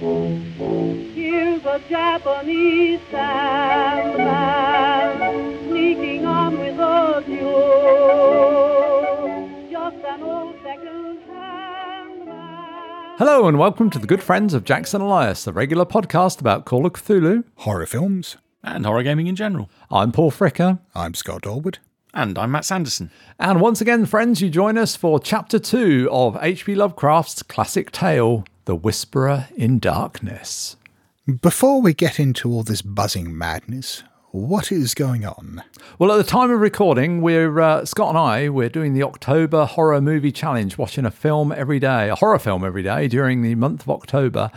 Here's a Japanese sandman sneaking on without you. Just an old second-hand. Hello and welcome to the good friends of Jackson Elias, the regular podcast about Call of Cthulhu. horror films. and horror gaming in general. I'm Paul Fricker. I'm Scott Dorward. And I'm Matt Sanderson. And once again, friends, you join us for chapter two of H.P. Lovecraft's classic tale, The Whisperer in Darkness. Before we get into all this buzzing madness, what is going on? Well, at the time of recording, we're uh, Scott and I. We're doing the October Horror Movie Challenge, watching a film every day, a horror film every day during the month of October.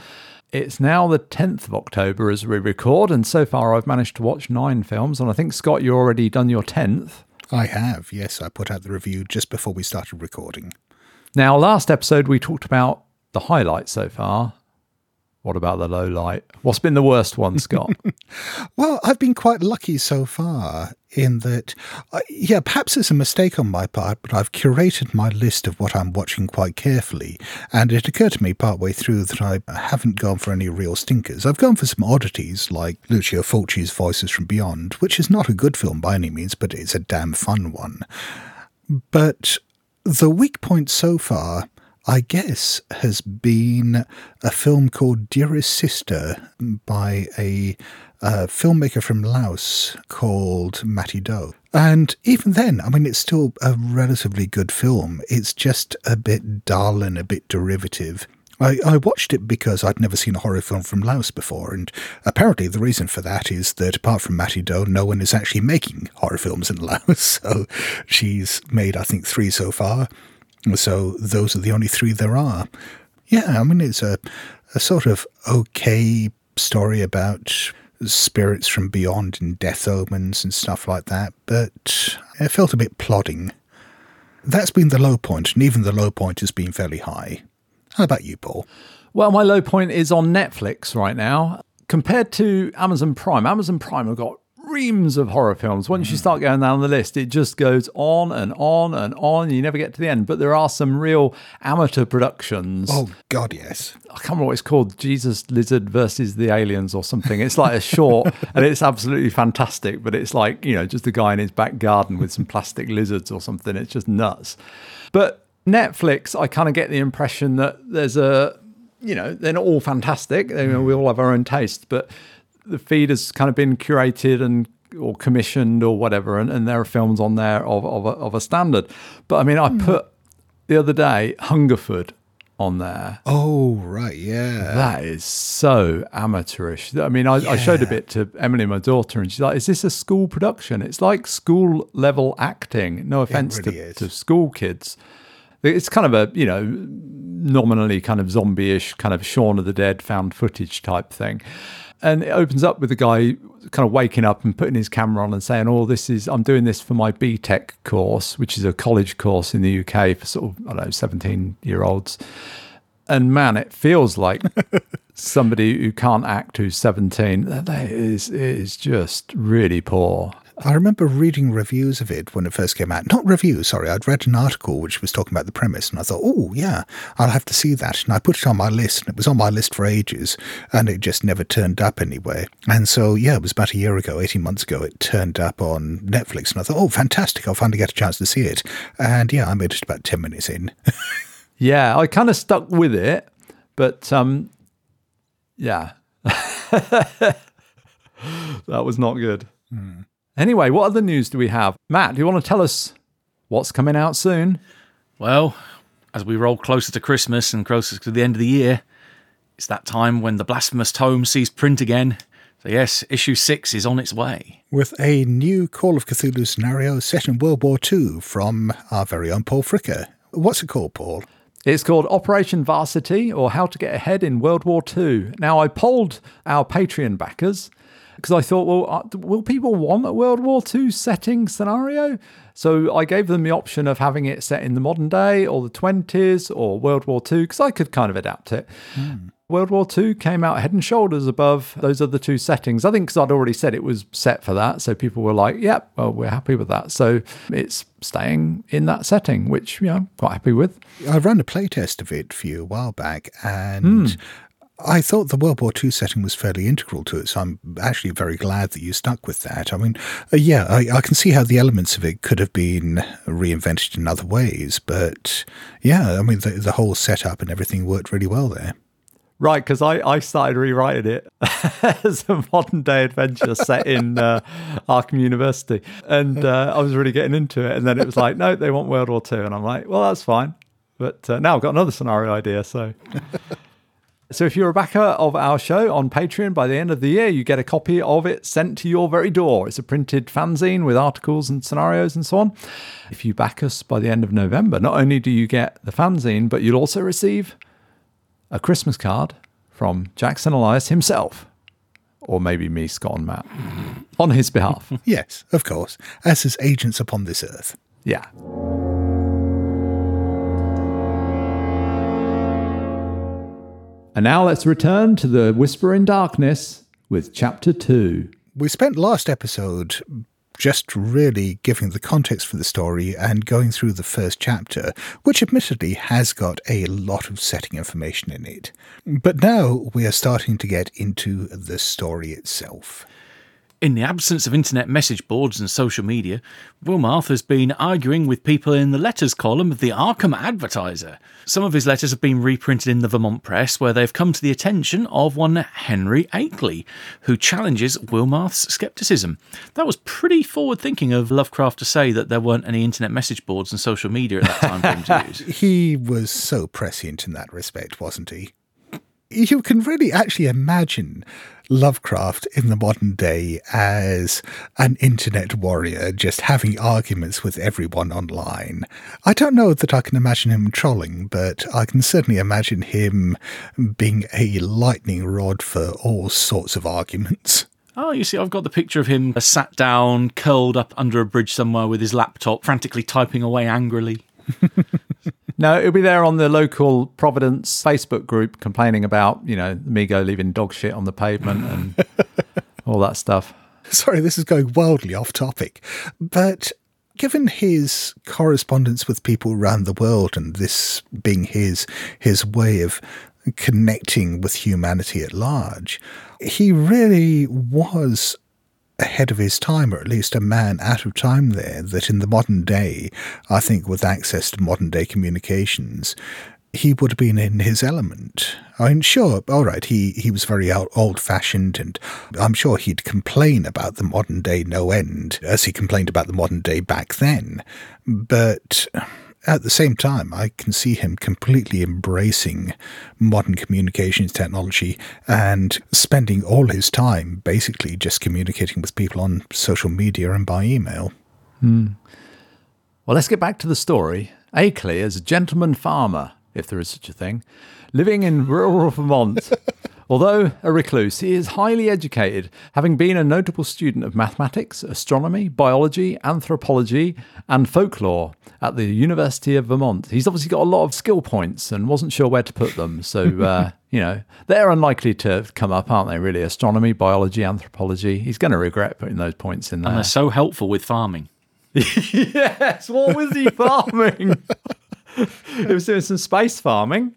It's now the 10th of October as we record, and so far I've managed to watch nine films. And I think Scott, you've already done your 10th. I have, yes, I put out the review just before we started recording. Now, last episode we talked about the highlight so far. What about the low light? What's been the worst one, Scott? Well, I've been quite lucky so far in that, uh, yeah, perhaps it's a mistake on my part, but I've curated my list of what I'm watching quite carefully. And it occurred to me partway through that I haven't gone for any real stinkers. I've gone for some oddities like Lucio Fulci's Voices from Beyond, which is not a good film by any means, but it's a damn fun one. But the weak point so far, I guess, has been a film called Dearest Sister by a uh, filmmaker from Laos called Mattie Do. And even then, I mean, it's still a relatively good film. It's just a bit dull and a bit derivative. I, I watched it because I'd never seen a horror film from Laos before, and apparently the reason for that is that apart from Mattie Do, no one is actually making horror films in Laos. So she's made, I think, three so far. So those are the only three there are. Yeah, I mean, it's a, a sort of okay story about spirits from beyond and death omens and stuff like that, but it felt a bit plodding. That's been the low point, and even the low point has been fairly high. How about you, Paul? well, my low point is on Netflix right now. Compared to Amazon Prime, Amazon Prime have got reams of horror films. Once you mm. start going down the list, it just goes on and on and on. You never get to the end. But there are some real amateur productions. Oh, God, yes. I can't remember what it's called Jesus Lizard versus the Aliens or something. It's like a short and it's absolutely fantastic, but it's like, you know, just a guy in his back garden with some plastic lizards or something. It's just nuts. But Netflix, I kind of get the impression that there's a, you know, they're not all fantastic. You know, we mm. all have our own taste, but the feed has kind of been curated and or commissioned or whatever, and, and there are films on there of, of, a, of a standard. But I mean, I hmm. put the other day Hungerford on there. Oh, right, yeah. That is so amateurish. I mean, I, I showed a bit to Emily, my daughter, and she's like, "Is this a school production? It's like school level acting. No offense really to, to school kids. It's kind of a you know nominally kind of zombie-ish, kind of Shaun of the Dead found footage type thing." And it opens up with the guy kind of waking up and putting his camera on and saying, "Oh, this is I'm doing this for my BTEC course, which is a college course in the UK for sort of I don't know 17 year olds." And man, it feels like somebody who can't act who's 17. That is is just really poor. I remember reading reviews of it when it first came out. Not reviews, sorry. I'd read an article which was talking about the premise, and I thought, oh, yeah, I'll have to see that. And I put it on my list, and it was on my list for ages, and it just never turned up anyway. And so, yeah, it was about a year ago, 18 months ago, it turned up on Netflix, and I thought, oh, fantastic, I'll finally get a chance to see it. And yeah, I made it about 10 minutes in. Yeah, I kind of stuck with it, but um, yeah, that was not good. Anyway, what other news do we have? Matt, do you want to tell us what's coming out soon? Well, as we roll closer to Christmas and closer to the end of the year, it's that time when the Blasphemous Tome sees print again. So, yes, issue six is on its way. with a new Call of Cthulhu scenario set in World War II from our very own Paul Fricker. What's it called, Paul? It's called Operation Varsity or How to Get Ahead in World War II. Now, I polled our Patreon backers because I thought, well, uh, will people want a World War II setting scenario? So I gave them the option of having it set in the modern day or the 20s or World War II because I could kind of adapt it. World War II came out head and shoulders above those other two settings. I think because I'd already said it was set for that. So people were like, yep, well, we're happy with that. So it's staying in that setting, which, you know, I'm quite happy with. I ran a playtest of it for you a while back, and I thought the World War II setting was fairly integral to it, so I'm actually very glad that you stuck with that. I mean, uh, yeah, I, I can see how the elements of it could have been reinvented in other ways, but yeah, I mean, the, the whole setup and everything worked really well there. Right, because I, I started rewriting it as a modern day adventure set in uh, Arkham University. And uh, I was really getting into it. And then it was like, no, they want World War II. And I'm like, well, that's fine. But uh, now I've got another scenario idea. So. So if you're a backer of our show on Patreon, by the end of the year, you get a copy of it sent to your very door. It's a printed fanzine with articles and scenarios and so on. If you back us by the end of November, not only do you get the fanzine, but you'll also receive a Christmas card from Jackson Elias himself. Or maybe me, Scott and Matt, on his behalf. Yes, of course, as his agents upon this earth. Yeah. And now let's return to the Whisper in Darkness with Chapter 2. We spent last episode just really giving the context for the story and going through the first chapter, which admittedly has got a lot of setting information in it. But now we are starting to get into the story itself. In the absence of internet message boards and social media, Wilmarth has been arguing with people in the letters column of the Arkham Advertiser. Some of his letters have been reprinted in the Vermont Press, where they've come to the attention of one Henry Akeley, who challenges Wilmarth's scepticism. That was pretty forward thinking of Lovecraft to say that there weren't any internet message boards and social media at that time for him to use. He was so prescient in that respect, wasn't he? You can really actually imagine Lovecraft in the modern day as an internet warrior just having arguments with everyone online. I don't know that I can imagine him trolling, but I can certainly imagine him being a lightning rod for all sorts of arguments. Oh, you see, I've got the picture of him uh, sat down, curled up under a bridge somewhere with his laptop, frantically typing away angrily. No, it'll be there on the local Providence Facebook group complaining about, you know, Mi-Go leaving dog shit on the pavement and all that stuff. Sorry, this is going wildly off topic, but given his correspondence with people around the world and this being his his way of connecting with humanity at large, he really was ahead of his time, or at least a man out of time there, that in the modern day, I think with access to modern day communications, he would have been in his element. I mean, sure, all right, he, he was very old fashioned, and I'm sure he'd complain about the modern day no end, as he complained about the modern day back then. But at the same time, I can see him completely embracing modern communications technology and spending all his time basically just communicating with people on social media and by email. Hmm. Well, let's get back to the story. Akeley is a gentleman farmer, if there is such a thing, living in rural Vermont. Although a recluse, he is highly educated, having been a notable student of mathematics, astronomy, biology, anthropology, and folklore at the University of Vermont. He's obviously got a lot of skill points and wasn't sure where to put them. So, uh, you know, they're unlikely to come up, aren't they, really? Astronomy, biology, anthropology. He's going to regret putting those points in And there. they're so helpful with farming. yes, what was he farming? he was doing some space farming,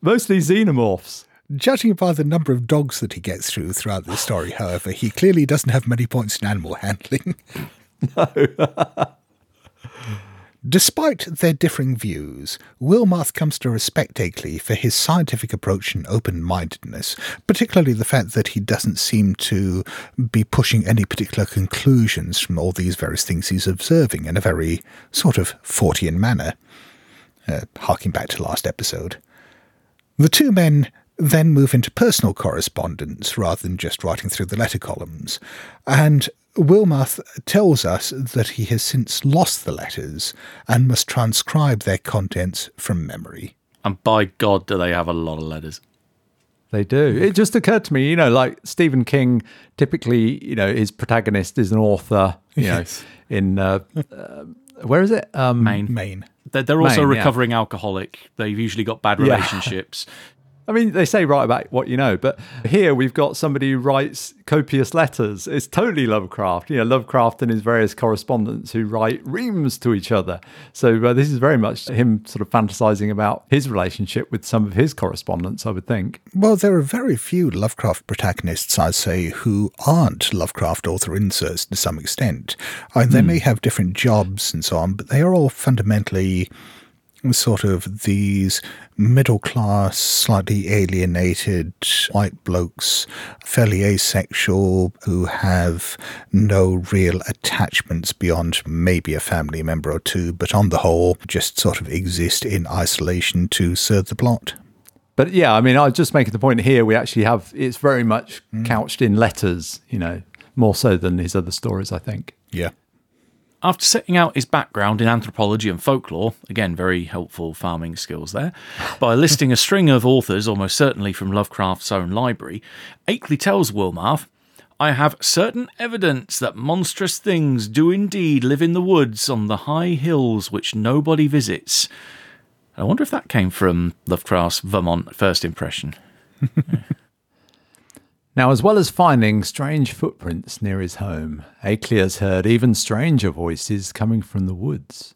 mostly xenomorphs. Judging by the number of dogs that he gets through throughout the story, however, he clearly doesn't have many points in animal handling. No. Despite their differing views, Wilmarth comes to respect Akeley for his scientific approach and open mindedness, particularly the fact that he doesn't seem to be pushing any particular conclusions from all these various things he's observing in a very sort of Fortean manner, uh, harking back to last episode. The two men then move into personal correspondence rather than just writing through the letter columns, and Wilmarth tells us that he has since lost the letters and must transcribe their contents from memory. And by God, do they have a lot of letters. They do. It just occurred to me, you know, like Stephen King, typically, you know, his protagonist is an author, you Yes. know, in, uh, uh, where is it? Um, Maine. Maine. They're, they're also a Maine, yeah. recovering alcoholic. They've usually got bad Yeah. relationships. I mean, they say write about what you know, but here we've got somebody who writes copious letters. It's totally Lovecraft. You know, Lovecraft and his various correspondents who write reams to each other. So uh, this is very much him sort of fantasizing about his relationship with some of his correspondents, I would think. Well, there are very few Lovecraft protagonists, I'd say, who aren't Lovecraft author inserts to some extent. I mean, they may have different jobs and so on, but they are all fundamentally sort of these middle class, slightly alienated white blokes, fairly asexual, who have no real attachments beyond maybe a family member or two, but on the whole, just sort of exist in isolation to serve the plot. But yeah, I mean, I was just making the point here. We actually have it's very much mm. couched in letters, you know, more so than his other stories, I think. Yeah. After setting out his background in anthropology and folklore, again, very helpful farming skills there, by listing a string of authors, almost certainly from Lovecraft's own library, Akeley tells Wilmarth, I have certain evidence that monstrous things do indeed live in the woods on the high hills which nobody visits. I wonder if that came from Lovecraft's Vermont first impression. Now, as well as finding strange footprints near his home, has heard even stranger voices coming from the woods.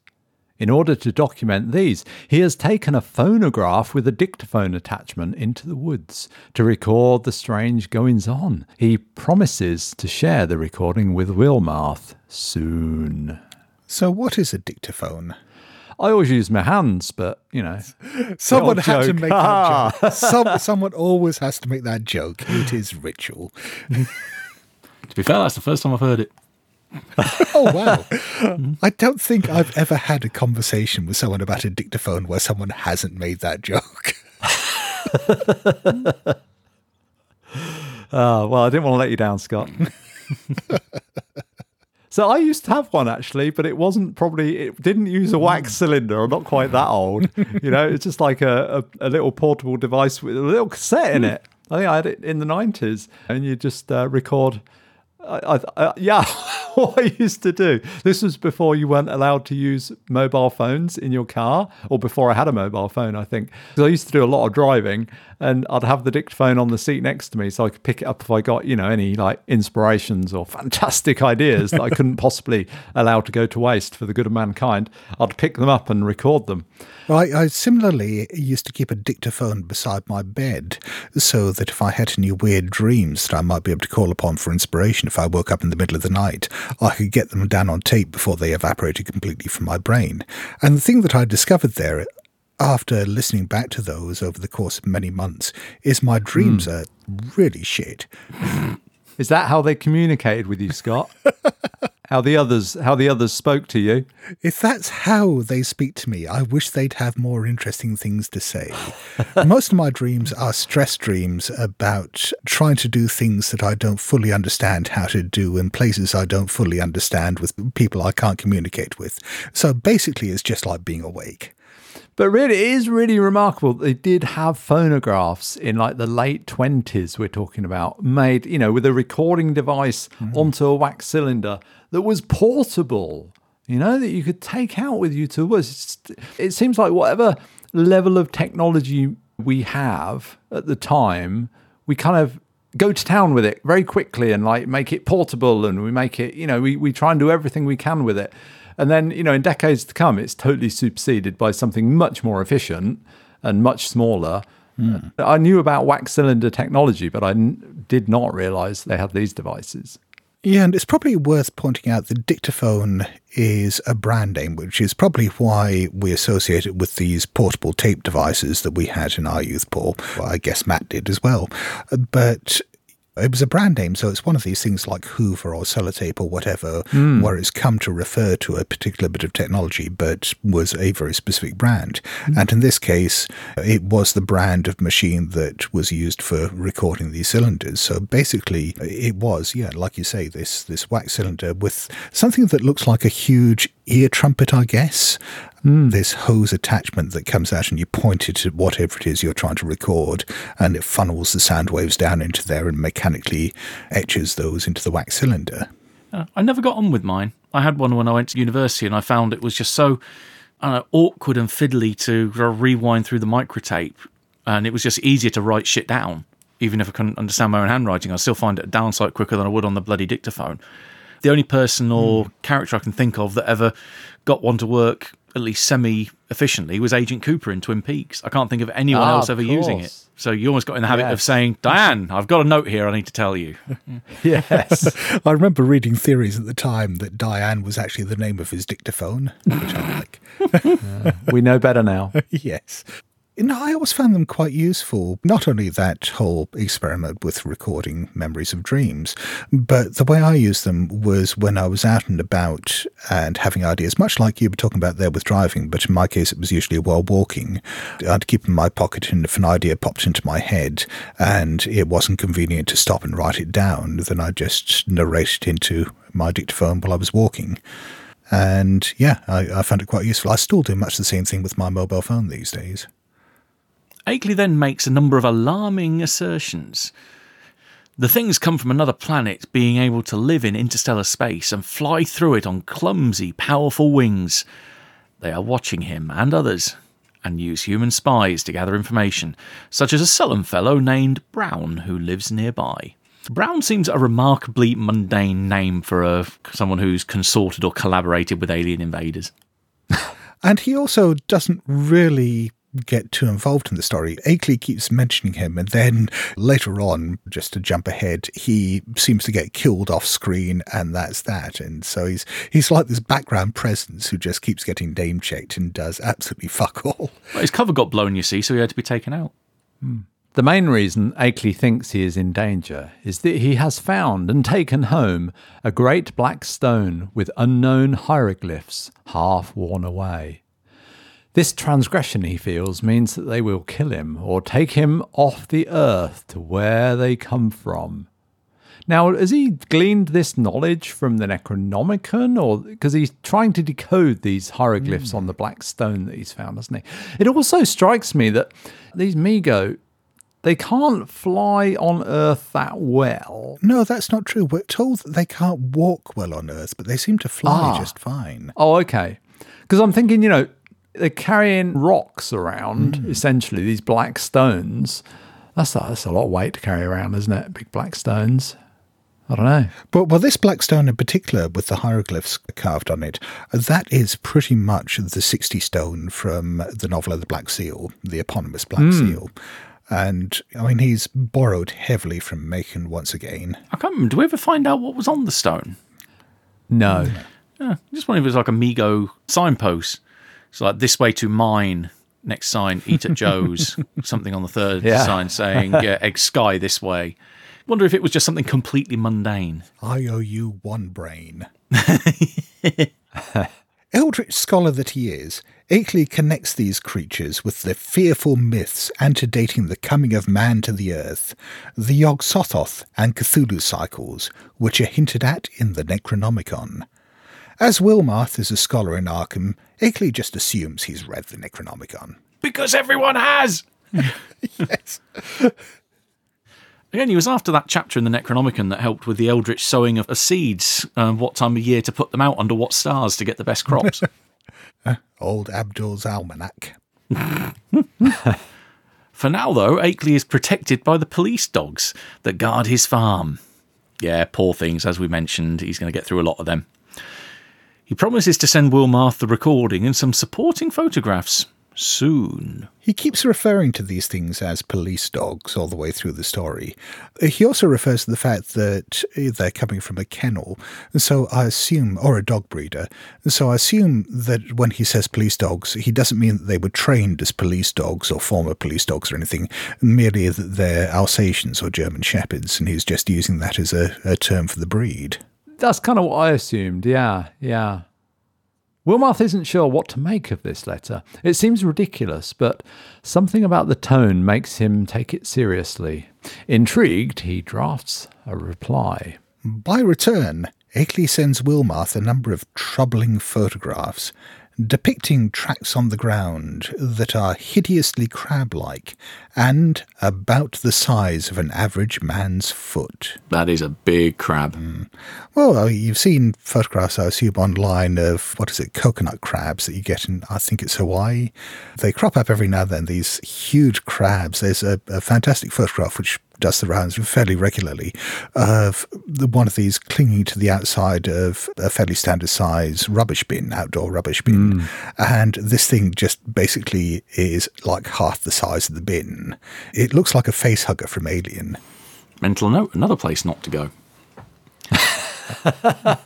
In order to document these, he has taken a phonograph with a dictaphone attachment into the woods to record the strange goings on. He promises to share the recording with Wilmarth soon. So, what is a dictaphone? I always use my hands, but you know, Someone old had to joke. make that joke. Some, someone always has to make that joke. It is ritual. To be fair, that's the first time I've heard it. Oh, wow. I don't think I've ever had a conversation with someone about a dictaphone where someone hasn't made that joke. Oh, well, I didn't want to let you down, Scott. so I used to have one actually, but it wasn't probably, it didn't use a wax cylinder. I'm not quite that old. You know, it's just like a, a, a little portable device with a little cassette in it. I think I had it in the 90s, and you just uh, record. I, I, I, yeah, what I used to do. This was before you weren't allowed to use mobile phones in your car, or before I had a mobile phone, I think. I used to do a lot of driving, and I'd have the dictaphone on the seat next to me, so I could pick it up if I got, you know, any like inspirations or fantastic ideas that I couldn't possibly allow to go to waste for the good of mankind. I'd pick them up and record them. I, I similarly used to keep a dictaphone beside my bed so that if I had any weird dreams that I might be able to call upon for inspiration if I woke up in the middle of the night, I could get them down on tape before they evaporated completely from my brain. And the thing that I discovered there after listening back to those over the course of many months is my dreams hmm. are really shit. Is that how they communicated with you, Scott? how the others how the others spoke to you? If that's how they speak to me, I wish they'd have more interesting things to say. Most of my dreams are stress dreams about trying to do things that I don't fully understand how to do in places I don't fully understand with people I can't communicate with. So basically, it's just like being awake. But really, it is really remarkable. They did have phonographs in like the late 20s, we're talking about, made, you know, with a recording device mm-hmm. onto a wax cylinder that was portable, you know, that you could take out with you to was. It seems like whatever level of technology we have at the time, we kind of go to town with it very quickly and like make it portable and we make it, you know, we, we try and do everything we can with it. And then, you know, in decades to come, it's totally superseded by something much more efficient and much smaller. Hmm. I knew about wax cylinder technology, but I n- did not realize they had these devices. Yeah, and it's probably worth pointing out that dictaphone is a brand name, which is probably why we associate it with these portable tape devices that we had in our youth, Paul. Well, I guess Matt did as well. But it was a brand name, so it's one of these things like Hoover or Sellotape or whatever, hmm. where it's come to refer to a particular bit of technology, but was a very specific brand. Hmm. And in this case, it was the brand of machine that was used for recording these cylinders. So basically, it was, yeah, like you say, this this wax cylinder with something that looks like a huge ear trumpet, I guess. Mm. This hose attachment that comes out and you point it at whatever it is you're trying to record, and it funnels the sound waves down into there and mechanically etches those into the wax cylinder. Uh, I never got on with mine. I had one when I went to university, and I found it was just so I awkward and fiddly to rewind through the microtape. and it was just easier to write shit down. Even if I couldn't understand my own handwriting, I still find it a downside quicker than I would on the bloody dictaphone. The only person or hmm. character I can think of that ever got one to work at least semi efficiently was Agent Cooper in Twin Peaks. I can't think of anyone Ah, else ever using it. So you almost got in the habit of saying, Diane, I've got a note here I need to tell you. Yes. I remember reading theories at the time that Diane was actually the name of his dictaphone, which I like. we know better now. yes. Know, I always found them quite useful. Not only that whole experiment with recording memories of dreams, but the way I used them was when I was out and about and having ideas, much like you were talking about there with driving, but in my case, it was usually while walking. I'd keep in my pocket, and if an idea popped into my head and it wasn't convenient to stop and write it down, then I'd just narrate it into my dictaphone while I was walking. And yeah, I, I found it quite useful. I still do much the same thing with my mobile phone these days. Akeley then makes a number of alarming assertions. The things come from another planet, being able to live in interstellar space and fly through it on clumsy, powerful wings. They are watching him and others, and use human spies to gather information, such as a sullen fellow named Brown who lives nearby. Brown seems a remarkably mundane name for a, someone who's consorted or collaborated with alien invaders. And he also doesn't really get too involved in the story. Akeley keeps mentioning him, and then later on, just to jump ahead, he seems to get killed off screen, and that's that. And so he's he's like this background presence who just keeps getting name checked and does absolutely fuck all. Well, his cover got blown, you see, so he had to be taken out. Hmm. The main reason Akeley thinks he is in danger is that he has found and taken home a great black stone with unknown hieroglyphs half worn away. This transgression, he feels, means that they will kill him or take him off the earth to where they come from. Now, has he gleaned this knowledge from the Necronomicon, or because he's trying to decode these hieroglyphs on the black stone that he's found, hasn't he? It also strikes me that these Mi-Go, they can't fly on Earth that well. No, that's not true. We're told that they can't walk well on Earth, but they seem to fly Ah. just fine. Oh, okay. Because I'm thinking, you know, they're carrying rocks around, hmm. essentially these black stones. That's a, that's a lot of weight to carry around, isn't it? Big black stones. I don't know. But well, this black stone in particular, with the hieroglyphs carved on it, that is pretty much the 60 stone from the novel of the Black Seal, the eponymous Black hmm. Seal. And I mean, he's borrowed heavily from Machen once again. I can't remember. Do we ever find out what was on the stone? No. I just wondering if it was like a Mi-Go signpost. It's like this way to mine. Next sign, eat at Joe's. something on the third Yeah. sign saying yeah, egg sky this way. Wonder if it was just something completely mundane. I owe you one brain. Eldritch scholar that he is, Akeley connects these creatures with the fearful myths antedating the coming of man to the earth, the Yog Sothoth and Cthulhu cycles, which are hinted at in the Necronomicon. As Wilmarth is a scholar in Arkham, Akeley just assumes he's read the Necronomicon. Because everyone has! Yes. Again, he was after that chapter in the Necronomicon that helped with the eldritch sowing of, of seeds, um, what time of year to put them out under what stars to get the best crops. Old Abdul's Almanac. For now, though, Akeley is protected by the police dogs that guard his farm. Yeah, poor things, as we mentioned, he's going to get through a lot of them. He promises to send Wilmarth the recording and some supporting photographs soon. He keeps referring to these things as police dogs all the way through the story. He also refers to the fact that they're coming from a kennel, so I assume, or a dog breeder. So I assume that when he says police dogs, he doesn't mean that they were trained as police dogs or former police dogs or anything, merely that they're Alsatians or German Shepherds, and he's just using that as a, a term for the breed. That's kind of what I assumed. Yeah, yeah. Wilmarth isn't sure what to make of this letter. It seems ridiculous, but something about the tone makes him take it seriously. Intrigued, he drafts a reply. By return, Akeley sends Wilmarth a number of troubling photographs. Depicting tracks on the ground that are hideously crab like and about the size of an average man's foot. That is a big crab. Well, uh, you've seen photographs, I assume, online of what is it, coconut crabs that you get in, I think it's Hawaii. They crop up every now and then, these huge crabs. There's a, a fantastic photograph which does the rounds fairly regularly of the, one of these clinging to the outside of a fairly standard size rubbish bin, outdoor rubbish bin. And this thing just basically is like half the size of the bin. It looks like a face hugger from Alien. Mental note, another place not to go.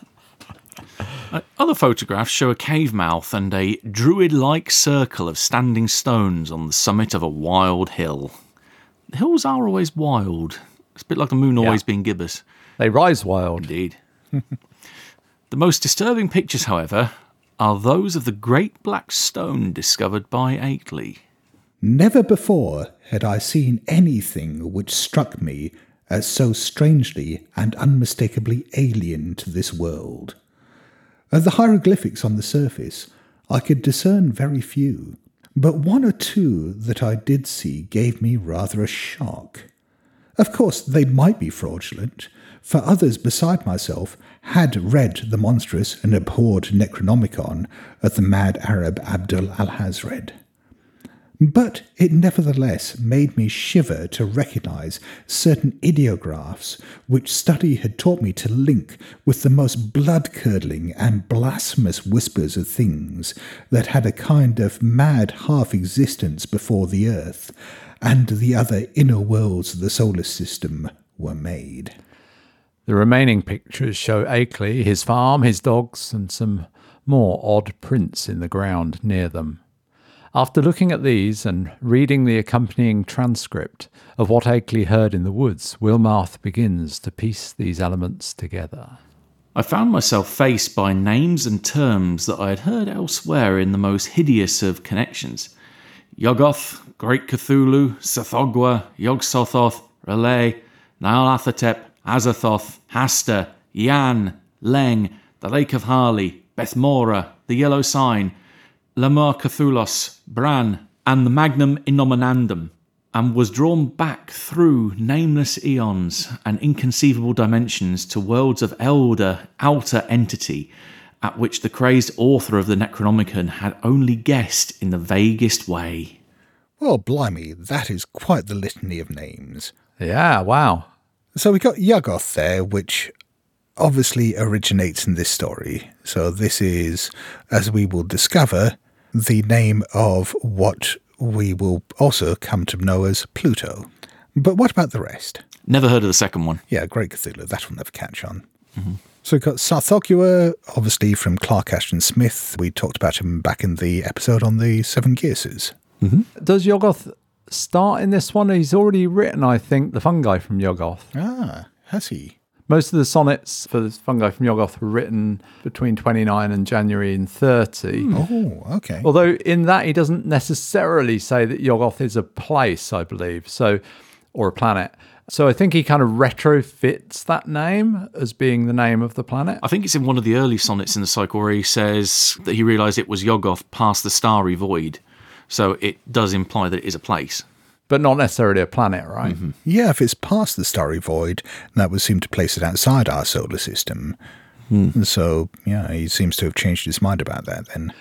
Uh, Other photographs show a cave mouth and a druid like circle of standing stones on the summit of a wild hill. The hills are always wild. It's a bit like the moon always being gibbous. They rise wild. Indeed. the most disturbing pictures, however, are those of the great black stone discovered by Akeley. Never before had I seen anything which struck me as so strangely and unmistakably alien to this world. Of the hieroglyphics on the surface, I could discern very few, but one or two that I did see gave me rather a shock. Of course, they might be fraudulent, for others beside myself had read the monstrous and abhorred Necronomicon of the mad Arab Abdul Alhazred. But it nevertheless made me shiver to recognize certain ideographs which study had taught me to link with the most blood curdling and blasphemous whispers of things that had a kind of mad half existence before the earth and the other inner worlds of the solar system were made. The remaining pictures show Akeley, his farm, his dogs, and some more odd prints in the ground near them. After looking at these and reading the accompanying transcript of what Akeley heard in the woods, Wilmarth begins to piece these elements together. I found myself faced by names and terms that I had heard elsewhere in the most hideous of connections. Yuggoth, Great Cthulhu, Tsathoggua, Yog-Sothoth, R'lyeh, Nyarlathotep, Azathoth, Hastur, Yian, Leng, the Lake of Hali, Bethmoora, the Yellow Sign, L'mur-Kathulos, Bran, and the Magnum Innominandum, and was drawn back through nameless eons and inconceivable dimensions to worlds of elder, outer entity at which the crazed author of the Necronomicon had only guessed in the vaguest way. Well, blimey, that is quite the litany of names. Yeah, wow. So we got Yuggoth there, which obviously originates in this story. So this is, as we will discover, the name of what we will also come to know as Pluto. But what about the rest? Never heard of the second one. Yeah, Great Cthulhu, that will never catch on. So we've got Tsathoggua, obviously from Clark Ashton Smith. We talked about him back in the episode on the Seven Geases. Does Yuggoth start in this one? He's already written, I think, the fungi from Yuggoth. Ah, has he? Most of the sonnets for the fungi from Yuggoth were written between 29 and January in 30. Hmm. Oh, okay. Although in that he doesn't necessarily say that Yuggoth is a place, I believe, so or a planet. So I think he kind of retrofits that name as being the name of the planet. I think it's in one of the early sonnets in the cycle where he says that he realised it was Yuggoth past the starry void. So it does imply that it is a place. But not necessarily a planet, right? Yeah, if it's past the starry void, that would seem to place it outside our solar system. So, yeah, he seems to have changed his mind about that then.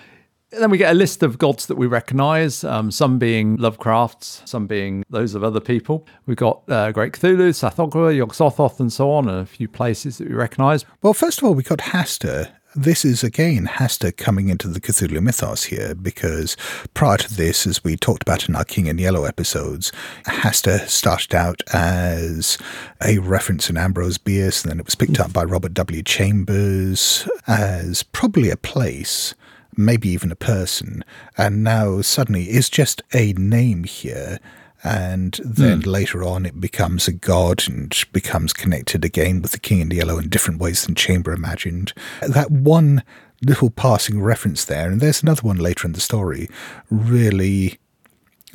Then we get a list of gods that we recognise, um, some being Lovecraft's, some being those of other people. We've got uh, Great Cthulhu, Tsathoggua, Yog-Sothoth, and so on, and a few places that we recognise. Well, first of all, we got Hastur. This is again Hastur coming into the Cthulhu mythos here because prior to this, as we talked about in our King in Yellow episodes, Hastur started out as a reference in Ambrose Bierce, and then it was picked up by Robert W. Chambers as probably a place, maybe even a person, and now suddenly is just a name here. And then hmm. later on, it becomes a god and becomes connected again with the King in the Yellow in different ways than Chamber imagined. That one little passing reference there, and there's another one later in the story, really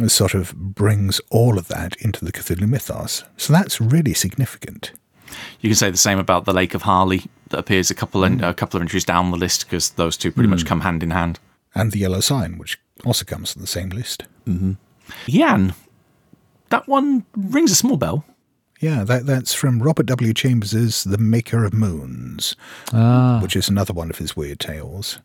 sort of brings all of that into the Cthulhu mythos. So that's really significant. You can say the same about the Lake of Hali that appears a couple en- hmm. a couple of entries down the list because those two pretty much hmm. come hand in hand. and The Yellow Sign, which also comes on the same list. Mm-hmm. Yian, that one rings a small bell. Yeah, that, that's from Robert W. Chambers's The Maker of Moons, ah. which is another one of his weird tales,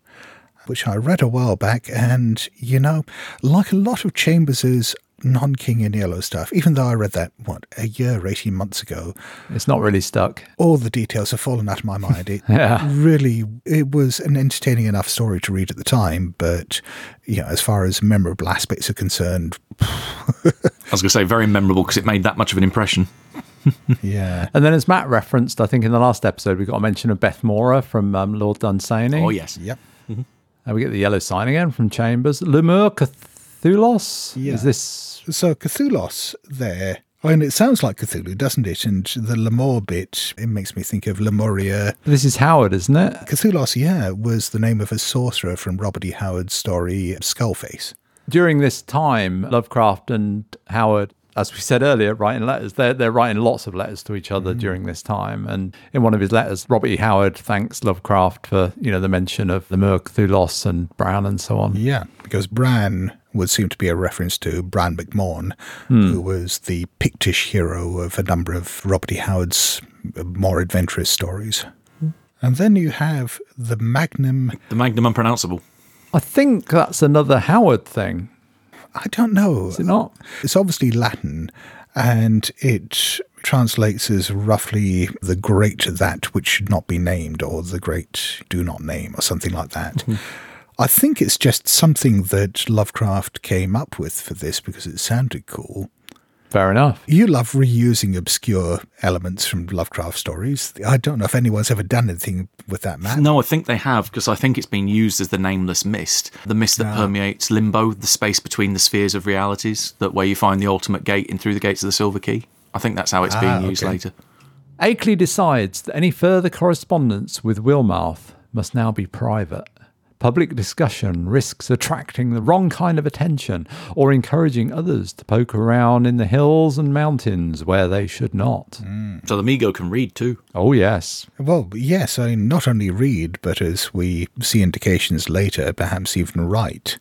which I read a while back. And, you know, like a lot of Chambers's non King in Yellow stuff, even though I read that, what, a year, 18 months ago, It's not really stuck. all the details have fallen out of my mind. It Yeah. really, it was an entertaining enough story to read at the time, but, you know, as far as memorable aspects are concerned, I was going to say very memorable because it made that much of an impression. yeah. And then, as Matt referenced, I think in the last episode, we got a mention of Bethmoora from um, Lord Dunsany. Oh, yes. Yep. And we get the yellow sign again from Chambers. L'mur-Kathulos? Yeah. Is this. So Kathulos there. I mean, it sounds like Cthulhu, doesn't it? And the Lemur bit, it makes me think of Lemuria. This is Howard, isn't it? Kathulos, yeah, was the name of a sorcerer from Robert E. Howard's story Skullface. During this time, Lovecraft and Howard, as we said earlier, writing letters. They're, they're writing lots of letters to each other mm-hmm. during this time. And in one of his letters, Robert E. Howard thanks Lovecraft for, you know, the mention of L'mur-Kathulos and Brown and so on. Yeah, because Bran would seem to be a reference to Bran Mak Morn, who hmm. was the Pictish hero of a number of Robert E. Howard's more adventurous stories. Hmm. And then you have the Magnum. The Magnum Unpronounceable. I think that's another Howard thing, I don't know. is it not? It's obviously Latin, and it translates as roughly the great that which should not be named, or the great do not name, or something like that. Mm-hmm. I think it's just something that Lovecraft came up with for this because it sounded cool. Fair enough. You love reusing obscure elements from Lovecraft stories. I don't know if anyone's ever done anything with that, Matt. No, I think they have because I think it's been used as the nameless mist, the mist that permeates limbo, the space between the spheres of realities, that where you find the ultimate gate in through the gates of the Silver Key. I think that's how it's Ah, being used okay. later. Akeley decides that any further correspondence with Wilmarth must now be private. Public discussion risks attracting the wrong kind of attention or encouraging others to poke around in the hills and mountains where they should not. Mm. So the Mi-Go can read too. Oh, yes. Well, yes, I mean, not only read, but as we see indications later, perhaps even write.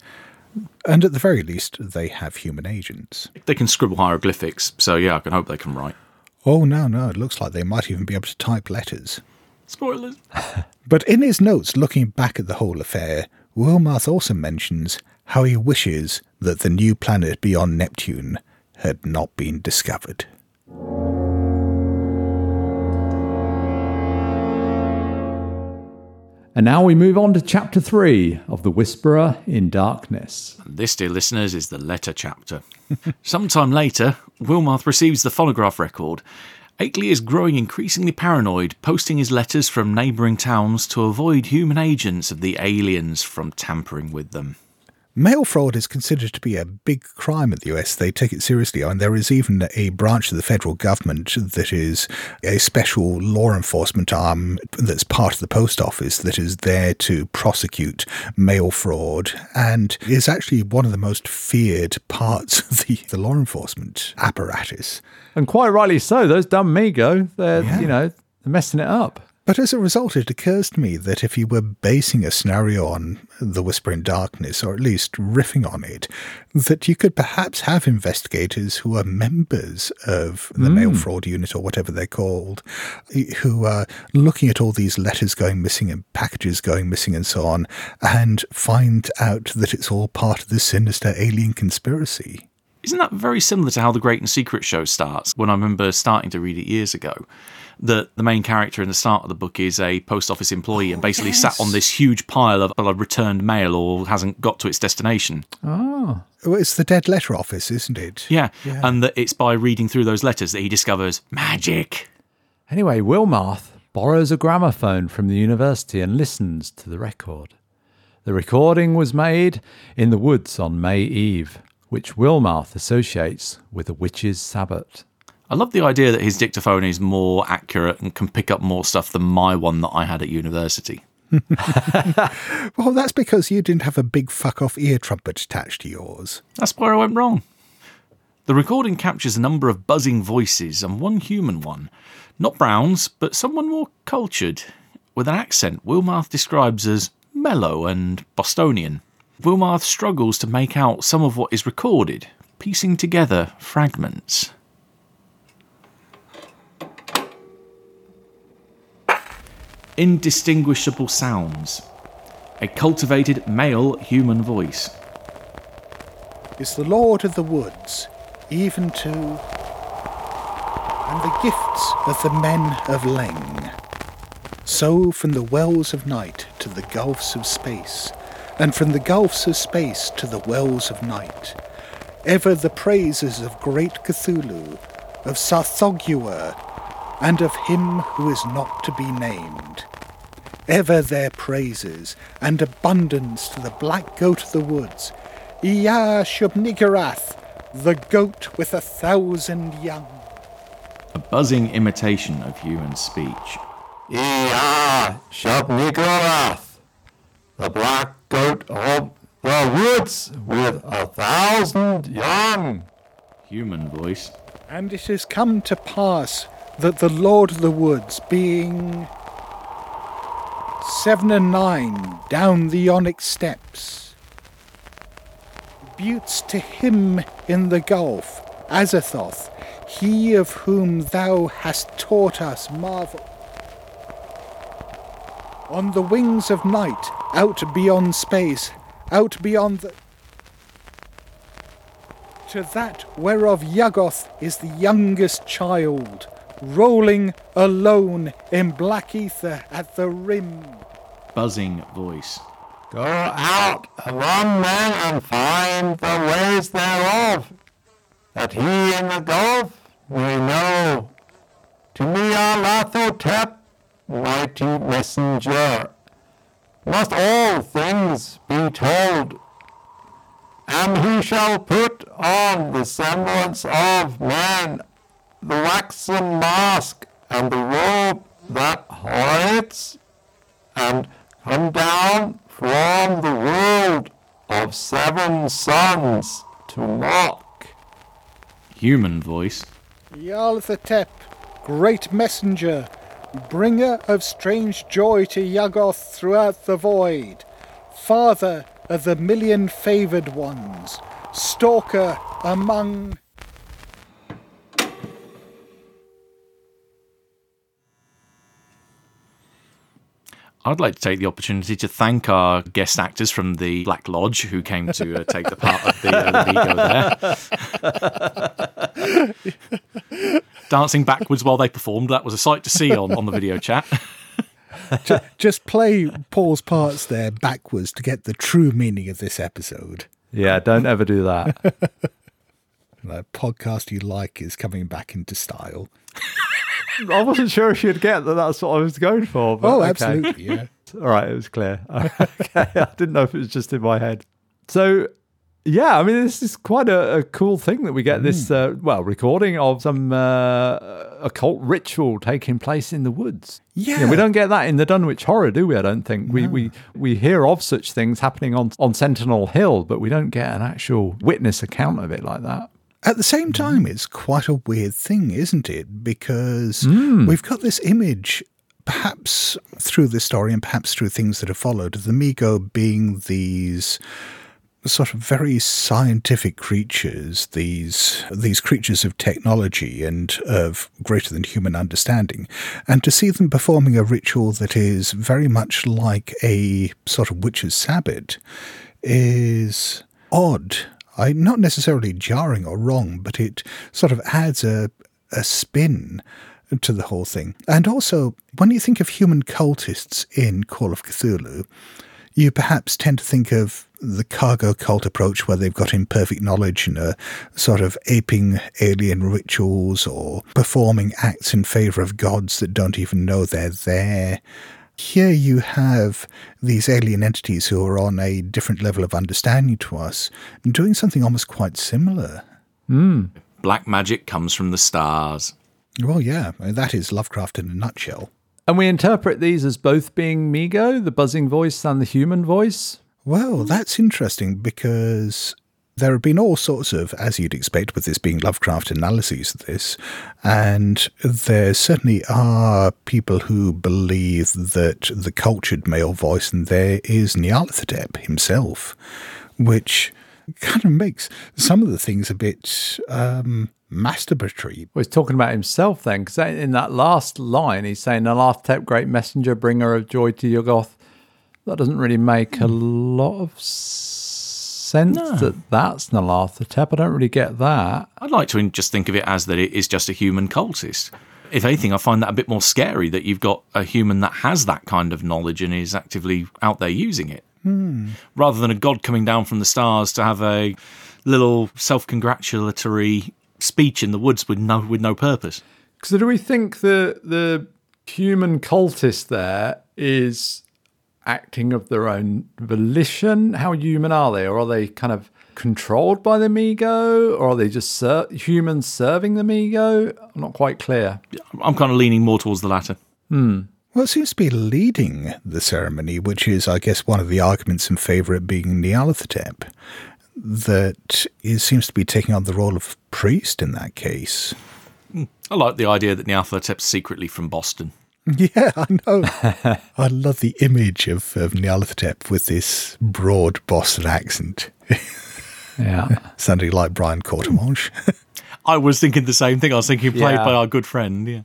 And at the very least, they have human agents. They can scribble hieroglyphics, so yeah, I can hope they can write. Oh, no, no, it looks like they might even be able to type letters. Spoilers. But in his notes looking back at the whole affair, Wilmarth also mentions how he wishes that the new planet beyond Neptune had not been discovered. And now we move on to chapter three of The Whisperer in Darkness. This, dear listeners, is the letter chapter. Sometime later, Wilmarth receives the phonograph record. Akeley is growing increasingly paranoid, posting his letters from neighbouring towns to avoid human agents of the aliens from tampering with them. Mail fraud is considered to be a big crime in the US. They take it seriously, and there is even a branch of the federal government that is a special law enforcement arm that's part of the post office that is there to prosecute mail fraud and is actually one of the most feared parts of the, the law enforcement apparatus. And quite rightly so, those dumb Mi-Go, they're, Yeah. you know, they're messing it up. But as a result, it occurs to me that if you were basing a scenario on The Whisper in Darkness, or at least riffing on it, that you could perhaps have investigators who are members of the hmm. mail fraud unit or whatever they're called, eh, who are looking at all these letters going missing and packages going missing and so on, and find out that it's all part of this sinister alien conspiracy. Isn't that very similar to how the Great and Secret show starts? When I remember starting to read it years ago, that the main character in the start of the book is a post office employee and oh, basically sat on this huge pile of, of returned mail or hasn't got to its destination. Oh, Well, It's the dead letter office, isn't it? Yeah, and that it's by reading through those letters that he discovers magic. Anyway, Wilmarth borrows a gramophone from the university and listens to the record. The recording was made in the woods on May Eve, which Wilmarth associates with a witch's Sabbath. I love the idea that his dictaphone is more accurate and can pick up more stuff than my one that I had at university. Well, that's because you didn't have a big fuck off ear trumpet attached to yours. That's where I went wrong. The recording captures a number of buzzing voices and one human one. Not Brown's, but someone more cultured, with an accent Wilmarth describes as mellow and Bostonian. Wilmarth struggles to make out some of what is recorded, piecing together fragments. Indistinguishable sounds. A cultivated male human voice. is the Lord of the woods, even to. and the gifts of the men of Leng. So from the wells of night to the gulfs of space, and from the gulfs of space to the wells of night, ever the praises of great Cthulhu, of Tsathoggua, and of him who is not to be named. Ever their praises and abundance to the black goat of the woods, Iya Shub-Niggurath, the goat with a thousand young. A buzzing imitation of human speech. Ea Shub-Niggurath, the black goat of the woods with a thousand young. Human voice. And it has come to pass that the Lord of the Woods, being seven and nine down the onyx steps, buttes to him in the gulf, Azathoth, he of whom thou hast taught us marvel. On the wings of night, out beyond space, out beyond the to that whereof Yuggoth is the youngest child, rolling alone in black ether at the rim. Buzzing voice. Go out among men and find the ways thereof, that he in the gulf may know. To Nyarlathotep, mighty messenger, must all things be told. And he shall put on the semblance of man, the waxen mask and the robe that hides, and come down from the world of seven suns to mock. Human voice. Nyarlathotep, great messenger, bringer of strange joy to Yuggoth throughout the void, father of the million favoured ones, stalker among. I'd like to take the opportunity to thank our guest actors from the Black Lodge who came to uh, take the part of the uh, Mi-Go there. Dancing backwards while they performed, that was a sight to see on, on the video chat. Just play Paul's parts there backwards to get the true meaning of this episode. Yeah, don't ever do that. The podcast you like is coming back into style. I wasn't sure if you'd get that. That's what I was going for. But Oh, okay. absolutely, yeah. All right, it was clear. okay, I didn't know if it was just in my head. So, yeah, I mean, this is quite a, a cool thing that we get this, uh, well, recording of some uh, occult ritual taking place in the woods. Yeah. we don't get that in the Dunwich Horror, do we? I don't think we we we hear of such things happening on on Sentinel Hill, but we don't get an actual witness account of it like that. At the same time, it's quite a weird thing, isn't it? Because we've got this image, perhaps through the story and perhaps through things that have followed, of the Mi-Go being these sort of very scientific creatures, these these creatures of technology and of greater than human understanding, and to see them performing a ritual that is very much like a sort of witch's sabbat is odd. I not necessarily jarring or wrong, but it sort of adds a a spin to the whole thing. And also, when you think of human cultists in Call of Cthulhu, you perhaps tend to think of the cargo cult approach where they've got imperfect knowledge and are sort of aping alien rituals or performing acts in favor of gods that don't even know they're there. Here you have these alien entities who are on a different level of understanding to us doing something almost quite similar. Hmm. Black magic comes from the stars. Well, yeah, that is Lovecraft in a nutshell. And we interpret these as both being Mi-Go, the buzzing voice, and the human voice. Well, that's interesting because There have been all sorts of, as you'd expect with this being Lovecraft analyses of this, and there certainly are people who believe that the cultured male voice in there is Nyarlathotep himself, which kind of makes some of the things a bit um, masturbatory. Well, he's talking about himself then, because in that last line, he's saying, Nyarlathotep, great messenger, bringer of joy to Yuggoth. That doesn't really make a hmm. lot of sense that that's Nyarlathotep. I don't really get that. I'd like to just think of it as that it is just a human cultist. If anything, I find that a bit more scary that you've got a human that has that kind of knowledge and is actively out there using it. Hmm. Rather than a god coming down from the stars to have a little self congratulatory speech in the woods with no with no purpose. So do we think that the human cultist there is acting of their own volition? How human are they? Or are they kind of controlled by the Mi-Go? Or are they just ser- humans serving the Mi-Go? I'm not quite clear. I'm kind of leaning more towards the latter. Hmm. Well, it seems to be leading the ceremony, which is, I guess, one of the arguments in favour of being Nyarlathotep, that it seems to be taking on the role of priest in that case. Hmm. I like the idea that Nyarlathotep's secretly from Boston. Yeah, I know. I love the image of, of Nyarlathotep with this broad Boston accent, Yeah. sounding like Brian Courtemanche. I was thinking the same thing. I was thinking played Yeah. by our good friend. Yeah.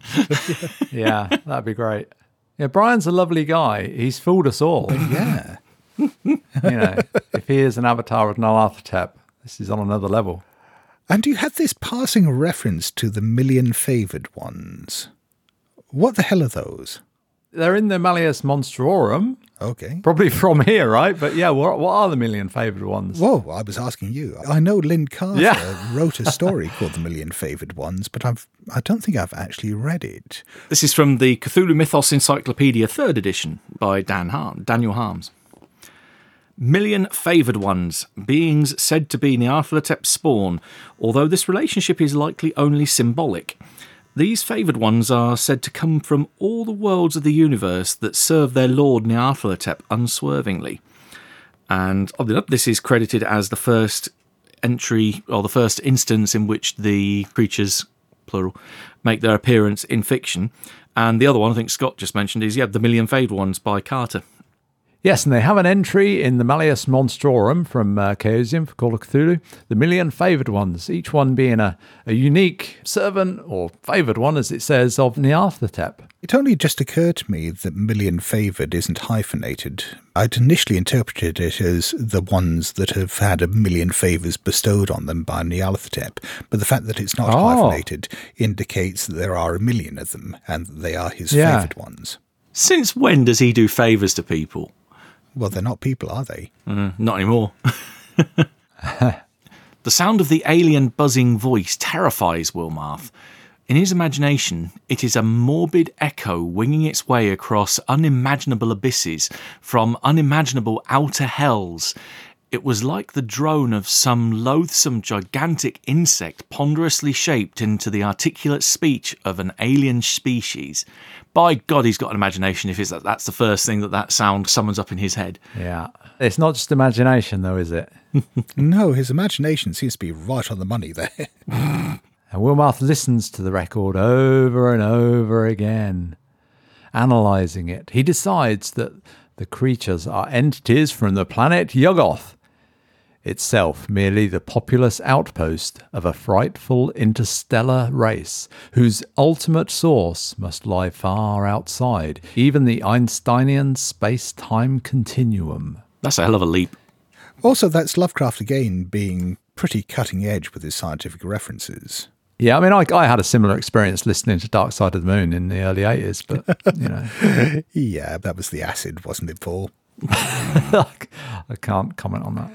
yeah, that'd be great. Yeah, Brian's a lovely guy. He's fooled us all. yeah. you know, if he is an avatar of Nyarlathotep, this is on another level. And you had this passing reference to the million favoured ones. What the hell are those? They're in the Malleus Monstrorum, Okay. probably from here, right? But yeah, what, what are the million favoured ones? Whoa, I was asking you. I know Lin Carter Yeah. wrote a story called The Million Favoured Ones, but I've I don't think I've actually read it. This is from the Cthulhu Mythos Encyclopedia, third edition, by Dan Harm, Daniel Harms. Million favoured ones, beings said to be Nyarlathotep's spawn, although this relationship is likely only symbolic. These favoured ones are said to come from all the worlds of the universe that serve their lord Nyarlathotep unswervingly. And this is credited as the first entry or the first instance in which the creatures, plural, make their appearance in fiction. And the other one, I think Scott just mentioned, is yeah, the Million Favoured Ones by Carter. Yes, and they have an entry in the Malleus Monstrorum from uh, Chaosium for Call of Cthulhu, the million favoured ones, each one being a, a unique servant or favoured one, as it says, of Nyarlathotep. It only just occurred to me that million favoured isn't hyphenated. I'd initially interpreted it as the ones that have had a million favours bestowed on them by Nyarlathotep, but the fact that it's not Oh. hyphenated indicates that there are a million of them and that they are his Yeah. favoured ones. Since when does he do favours to people? Well, they're not people, are they? Uh, not anymore. the sound of the alien buzzing voice terrifies Wilmarth. In his imagination, it is a morbid echo winging its way across unimaginable abysses from unimaginable outer hells. It was like the drone of some loathsome gigantic insect ponderously shaped into the articulate speech of an alien species. By God, he's got an imagination if that's the first thing that that sound summons up in his head. Yeah. It's not just imagination, though, is it? No, his imagination seems to be right on the money there. And Wilmarth listens to the record over and over again, analysing it. He decides that the creatures are entities from the planet Yuggoth, itself merely the populous outpost of a frightful interstellar race whose ultimate source must lie far outside even the Einsteinian space time continuum. That's a hell of a leap. Also, that's Lovecraft again being pretty cutting edge with his scientific references. Yeah, I mean, I, I had a similar experience listening to Dark Side of the Moon in the early 80s, but, you know. Yeah, that was the acid, wasn't it, Paul? I can't comment on that.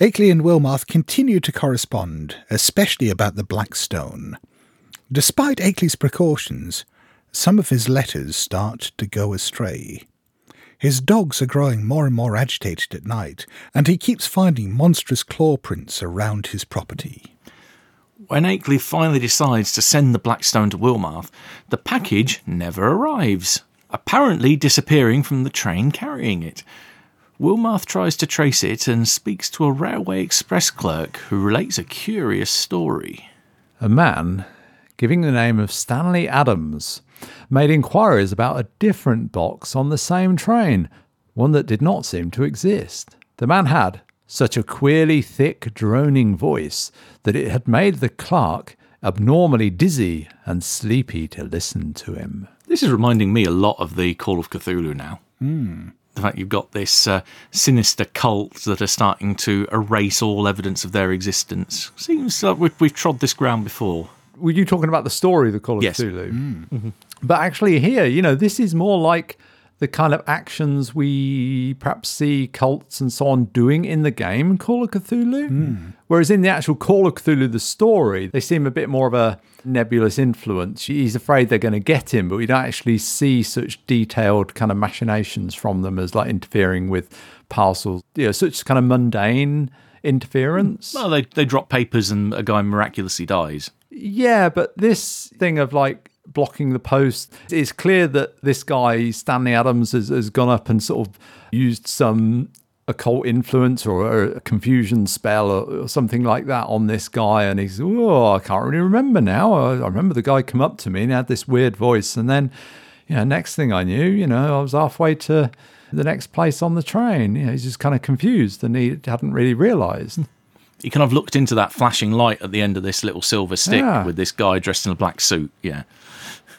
Akeley and Wilmarth continue to correspond, especially about the Black Stone. Despite Akeley's precautions, some of his letters start to go astray. His dogs are growing more and more agitated at night, and he keeps finding monstrous claw prints around his property. When Akeley finally decides to send the Blackstone to Wilmarth, the package never arrives, apparently disappearing from the train carrying it. Wilmarth tries to trace it and speaks to a railway express clerk who relates a curious story. A man, giving the name of Stanley Adams, made inquiries about a different box on the same train, one that did not seem to exist. The man had such a queerly thick, droning voice that it had made the clerk abnormally dizzy and sleepy to listen to him. This is reminding me a lot of the Call of Cthulhu now. Hmm. The fact you've got this uh, sinister cult that are starting to erase all evidence of their existence. Seems like we've, we've trod this ground before. Were you talking about the story of the Call of Yes. Cthulhu? But actually, here, you know, this is more like the kind of actions we perhaps see cults and so on doing in the game Call of Cthulhu. Hmm. Whereas in the actual Call of Cthulhu, the story, they seem a bit more of a nebulous influence. He's afraid they're going to get him, but we don't actually see such detailed kind of machinations from them as like interfering with parcels, you know, such kind of mundane interference. Well, they, they drop papers and a guy miraculously dies. Yeah, but this thing of like blocking the post, it's clear that this guy, Stanley Adams, has, has gone up and sort of used some occult influence or a confusion spell or, something like that on this guy. And he's, oh, I can't really remember now. I, I remember the guy come up to me and he had this weird voice. And then, you know, next thing I knew, you know, I was halfway to the next place on the train. You know, he's just kind of confused and he hadn't really realized. He kind of looked into that flashing light at the end of this little silver stick Yeah. with this guy dressed in a black suit. Yeah.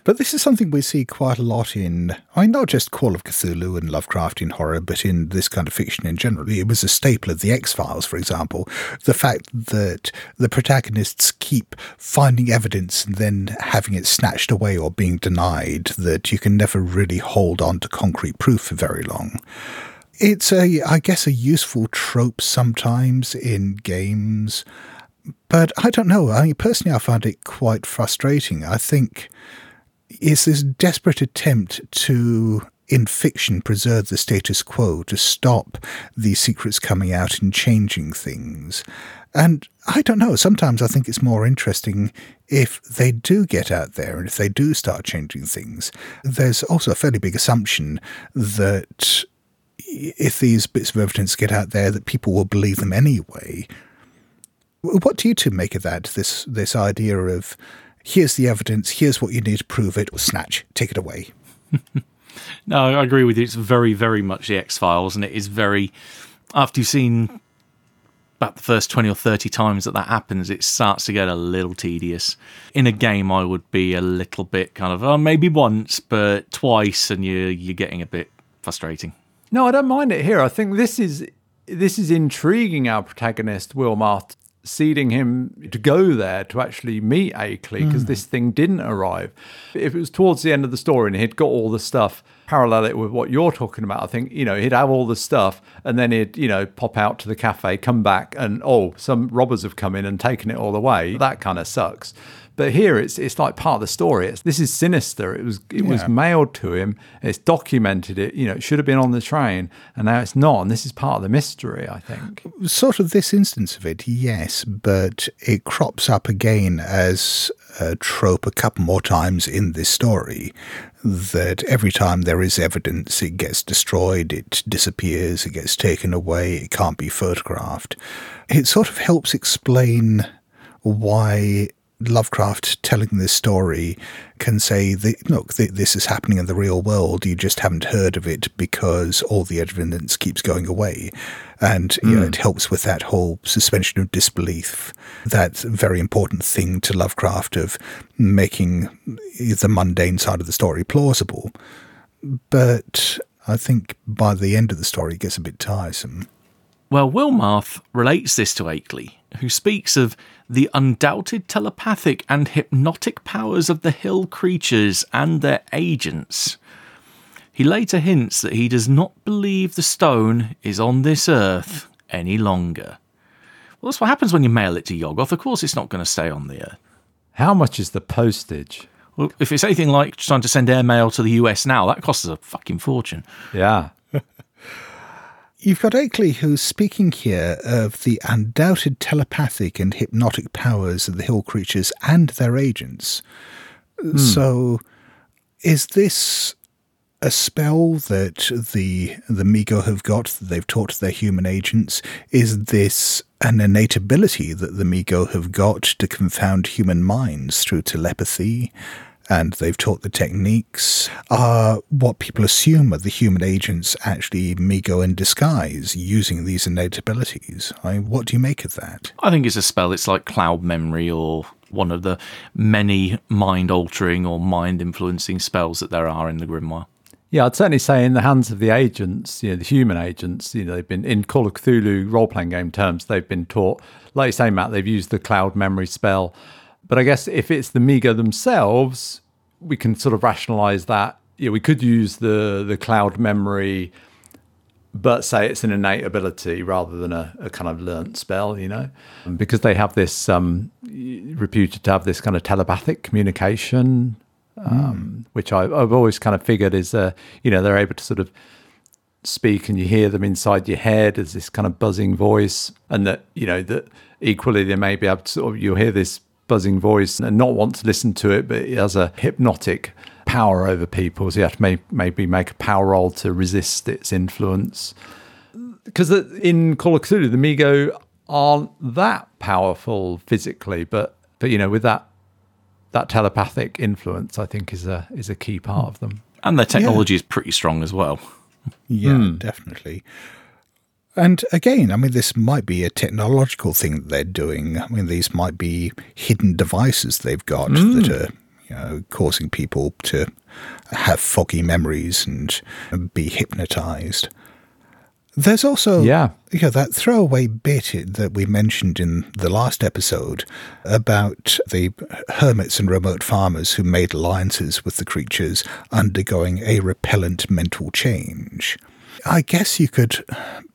But this is something we see quite a lot in, I mean, not just Call of Cthulhu and Lovecraftian horror, but in this kind of fiction in general. It was a staple of the X Files, for example. The fact that the protagonists keep finding evidence and then having it snatched away or being denied, that you can never really hold on to concrete proof for very long. It's a, I guess, a useful trope sometimes in games, but I don't know. I mean, personally, I find it quite frustrating. I think it's this desperate attempt to, in fiction, preserve the status quo, to stop these secrets coming out and changing things. And I don't know, sometimes I think it's more interesting if they do get out there and if they do start changing things. There's also a fairly big assumption that if these bits of evidence get out there, that people will believe them anyway. What do you two make of that? This this idea of here's the evidence, here's what you need to prove it, or snatch, take it away. No, I agree with you. It's very, very much the X Files, and it is very. After you've seen about the first 20 or 30 times that that happens, it starts to get a little tedious. In a game, I would be a little bit kind of, oh, maybe once, but twice, and you're, you're getting a bit frustrating. No, I don't mind it here. I think this is this is intriguing our protagonist Wilmarth, seeding him to go there to actually meet Akeley because mm. this thing didn't arrive. If it was towards the end of the story and he'd got all the stuff, parallel it with what you're talking about, I think you know he'd have all the stuff and then he'd you know pop out to the cafe, come back, and oh, some robbers have come in and taken it all away. That kind of sucks. But here it's it's like part of the story. It's, this is sinister. It was it was mailed to him. It's documented it. You know, it should have been on the train, and now it's not. And this is part of the mystery. I think. Sort of this instance of it, yes, but it crops up again as a trope a couple more times in this story. That every time there is evidence, it gets destroyed, it disappears, it gets taken away, it can't be photographed. It sort of helps explain why Lovecraft telling this story can say that look, th- this is happening in the real world. You just haven't heard of it because all the evidence keeps going away, and you know, it hmm. helps with that whole suspension of disbelief. That very important thing to Lovecraft of making the mundane side of the story plausible. But I think by the end of the story, it gets a bit tiresome. Well, Wilmarth relates this to Akeley, who speaks of the undoubted telepathic and hypnotic powers of the hill creatures and their agents. He later hints that he does not believe the stone is on this earth any longer. Well, that's what happens when you mail it to Yuggoth. Of course, it's not going to stay on the earth. How much is the postage? Well, if it's anything like trying to send airmail to the US now, that costs us a fucking fortune. Yeah. You've got Akeley who's speaking here of the undoubted telepathic and hypnotic powers of the hill creatures and their agents. Hmm. So, is this a spell that the the Mi-Go have got that they've taught their human agents? Is this an innate ability that the Mi-Go have got to confound human minds through telepathy? And they've taught the techniques. Are what people assume are the human agents actually Mi-Go in disguise using these innate abilities? I mean, what do you make of that? I think it's a spell. It's like cloud memory or one of the many mind altering or mind influencing spells that there are in the Grimoire. Yeah, I'd certainly say in the hands of the agents, you know, the human agents, you know, they've been in Call of Cthulhu role playing game terms, they've been taught, like you say, Matt, they've used the cloud memory spell. But I guess if it's the Mi-Go themselves, we can sort of rationalize that. Yeah, we could use the the cloud memory, but say it's an innate ability rather than a, a kind of learnt spell, you know, because they have this um, reputed to have this kind of telepathic communication um, which I, I've always kind of figured is, uh, you know, they're able to sort of speak and you hear them inside your head as this kind of buzzing voice, and that you know that equally they may be able to sort of you'll hear this buzzing voice and not want to listen to it, but it has a hypnotic power over people, so you have to may, maybe make a power roll to resist its influence. Because in Call of Cthulhu, the Mi-Go aren't that powerful physically, but but you know with that that telepathic influence, I think, is a is a key part of them. And their technology is pretty strong as well. Yeah, hmm. definitely. And again, I mean, this might be a technological thing that they're doing. I mean, these might be hidden devices they've got hmm. that are, you know, causing people to have foggy memories and be hypnotized. There's also Yeah. yeah that throwaway bit that we mentioned in the last episode about the hermits and remote farmers who made alliances with the creatures undergoing a repellent mental change. I guess you could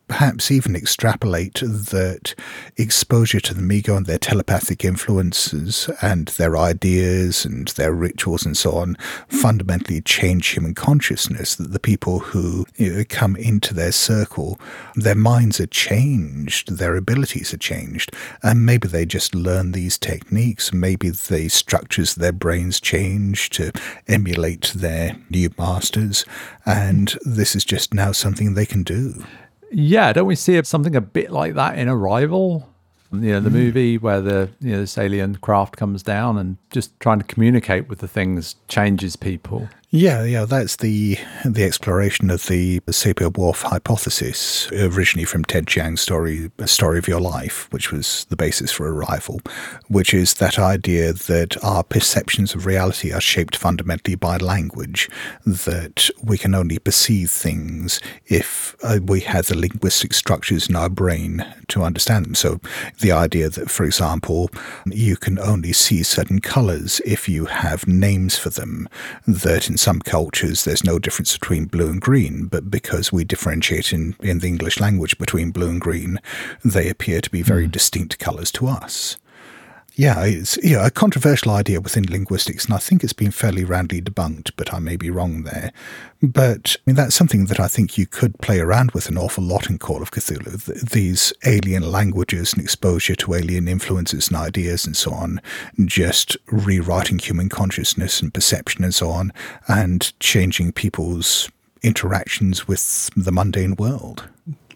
perhaps even extrapolate that exposure to the Mi-Go and their telepathic influences and their ideas and their rituals and so on fundamentally change human consciousness. That the people who you know, come into their circle, their minds are changed, their abilities are changed, and maybe they just learn these techniques. Maybe the structures of their brains change to emulate their new masters, and this is just now something they can do. Yeah, don't we see something a bit like that in Arrival? You know, the hmm. movie where the you know this alien craft comes down and just trying to communicate with the things changes people. Yeah, yeah, that's the the exploration of the Sapir Whorf hypothesis, originally from Ted Chiang's story, A Story of Your Life, which was the basis for Arrival, which is that idea that our perceptions of reality are shaped fundamentally by language, that we can only perceive things if uh, we have the linguistic structures in our brain to understand them. So the idea that, for example, you can only see certain colors if you have names for them, that in some cultures there's no difference between blue and green, but because we differentiate in, in the English language between blue and green, they appear to be very hmm. distinct colors to us. Yeah, it's yeah, a controversial idea within linguistics, and I think it's been fairly roundly debunked, but I may be wrong there. But I mean, that's something that I think you could play around with an awful lot in Call of Cthulhu. Th- these alien languages and exposure to alien influences and ideas and so on, and just rewriting human consciousness and perception and so on, and changing people's interactions with the mundane world.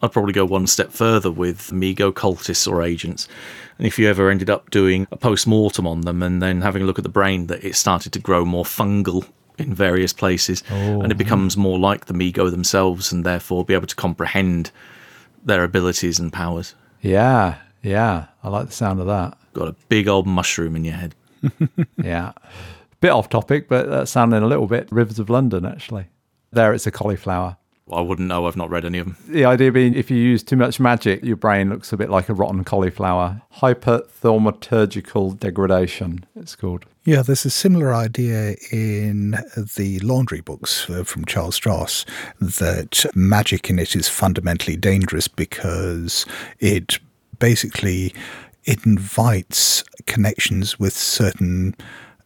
I'd probably go one step further with Mi-Go cultists or agents. And if you ever ended up doing a post mortem on them and then having a look at the brain, that it started to grow more fungal in various places and it oh. becomes more like the Mi-Go themselves and therefore be able to comprehend their abilities and powers. Yeah, yeah, I like the sound of that. Got a big old mushroom in your head. Yeah, bit off topic, but that's sounding a little bit Rivers of London actually. There, it's a cauliflower. I wouldn't know, I've not read any of them. The idea being if you use too much magic, your brain looks a bit like a rotten cauliflower. Hyperthaumaturgical degradation, it's called. Yeah, there's a similar idea in the laundry books uh, from Charles Stross that magic in it is fundamentally dangerous because it basically it invites connections with certain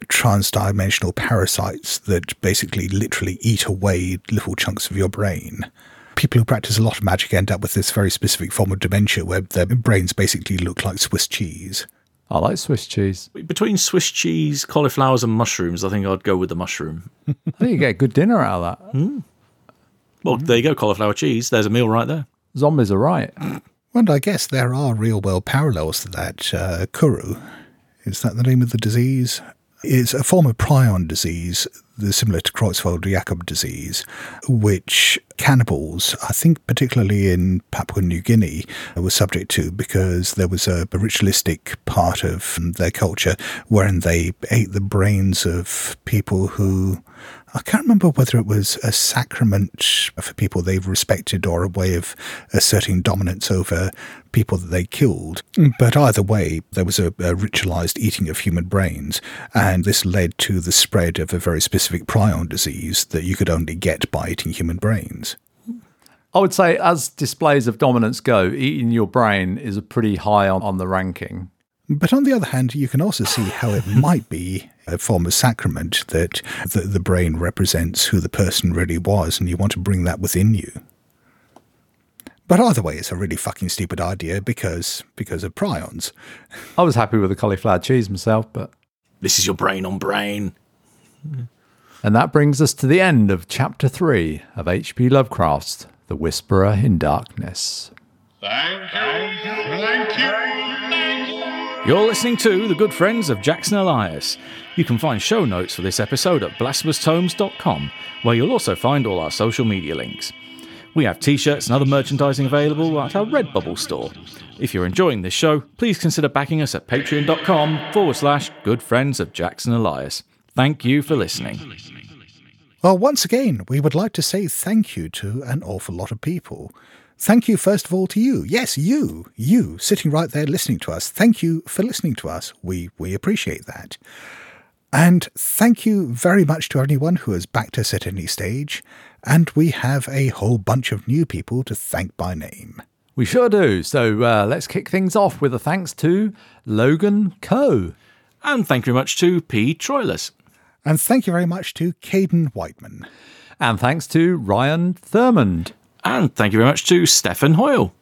transdimensional parasites that basically literally eat away little chunks of your brain. People who practice a lot of magic end up with this very specific form of dementia where their brains basically look like Swiss cheese. I like Swiss cheese. Between Swiss cheese, cauliflowers, and mushrooms, I think I'd go with the mushroom. I think you get a good dinner out of that. Well, there you go, cauliflower cheese. There's a meal right there. Zombies are right. Well, I guess there are real world parallels to that. Uh, Kuru, is that the name of the disease? It's a form of prion disease, similar to Creutzfeldt-Jakob disease, which cannibals, I think particularly in Papua New Guinea, were subject to because there was a ritualistic part of their culture wherein they ate the brains of people who I can't remember whether it was a sacrament for people they respected or a way of asserting dominance over people that they killed. Mm. But either way, there was a, a ritualized eating of human brains, and this led to the spread of a very specific prion disease that you could only get by eating human brains. I would say, as displays of dominance go, eating your brain is a pretty high on, on the ranking. But on the other hand, you can also see how it might be a form of sacrament that the, the brain represents who the person really was, and you want to bring that within you. But either way, it's a really fucking stupid idea because because of prions. I was happy with the cauliflower cheese myself, but. This is your brain on brain. And that brings us to the end of chapter three of H.P. Lovecraft's The Whisperer in Darkness. Thank you. Thank you. You're listening to The Good Friends of Jackson Elias. You can find show notes for this episode at blasphemoustomes.com, where you'll also find all our social media links. We have t shirts and other merchandising available at our Redbubble store. If you're enjoying this show, please consider backing us at patreon.com forward slash good friends of Jackson Elias. Thank you for listening. Well, once again, we would like to say thank you to an awful lot of people. Thank you, first of all, to you. Yes, you, you, sitting right there listening to us. Thank you for listening to us. We, we appreciate that. And thank you very much to anyone who has backed us at any stage. And we have a whole bunch of new people to thank by name. We sure do. So uh, let's kick things off with a thanks to Logan Coe. And thank you very much to P. Troilus. And thank you very much to Caden Whiteman. And thanks to Ryan Thurmond. And thank you very much to Stefan Hoyle.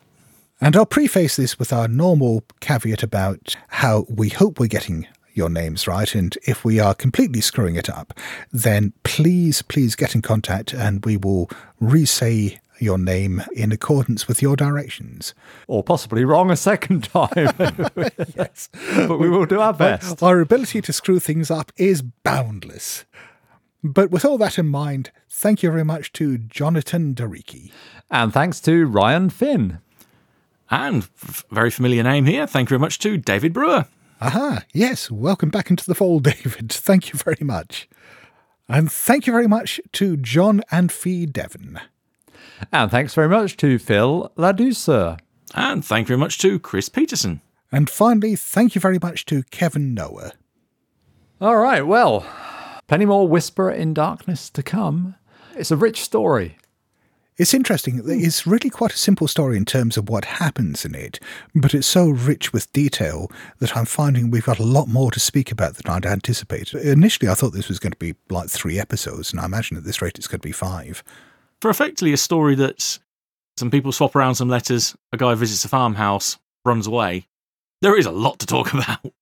And I'll preface this with our normal caveat about how we hope we're getting your names right. And if we are completely screwing it up, then please, please get in contact and we will re say your name in accordance with your directions. Or possibly wrong a second time. yes. But we will do our best. Our ability to screw things up is boundless. But with all that in mind, thank you very much to Jonathan Dariki. And thanks to Ryan Finn. And f- very familiar name here. Thank you very much to David Brewer. Aha, yes, welcome back into the fold, David. Thank you very much. And thank you very much to John and Fee Devon. And thanks very much to Phil Ladusa. And thank you very much to Chris Peterson. And finally, thank you very much to Kevin Noah. All right, well, plenty more Whisper in Darkness to come. It's a rich story. It's interesting. It's really quite a simple story in terms of what happens in it, but it's so rich with detail that I'm finding we've got a lot more to speak about than I'd anticipated. Initially, I thought this was going to be like three episodes, and I imagine at this rate it's going to be five. For effectively a story that some people swap around some letters, a guy visits a farmhouse, runs away, there is a lot to talk about.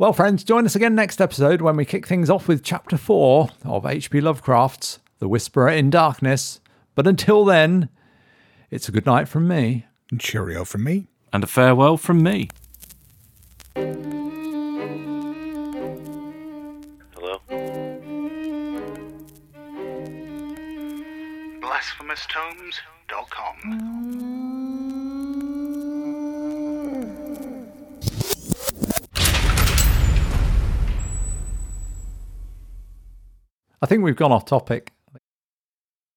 Well, friends, join us again next episode when we kick things off with Chapter 4 of H.P. Lovecraft's The Whisperer in Darkness. But until then, it's a good night from me. And cheerio from me. And a farewell from me. Hello? BlasphemousTomes.com. I think we've gone off topic.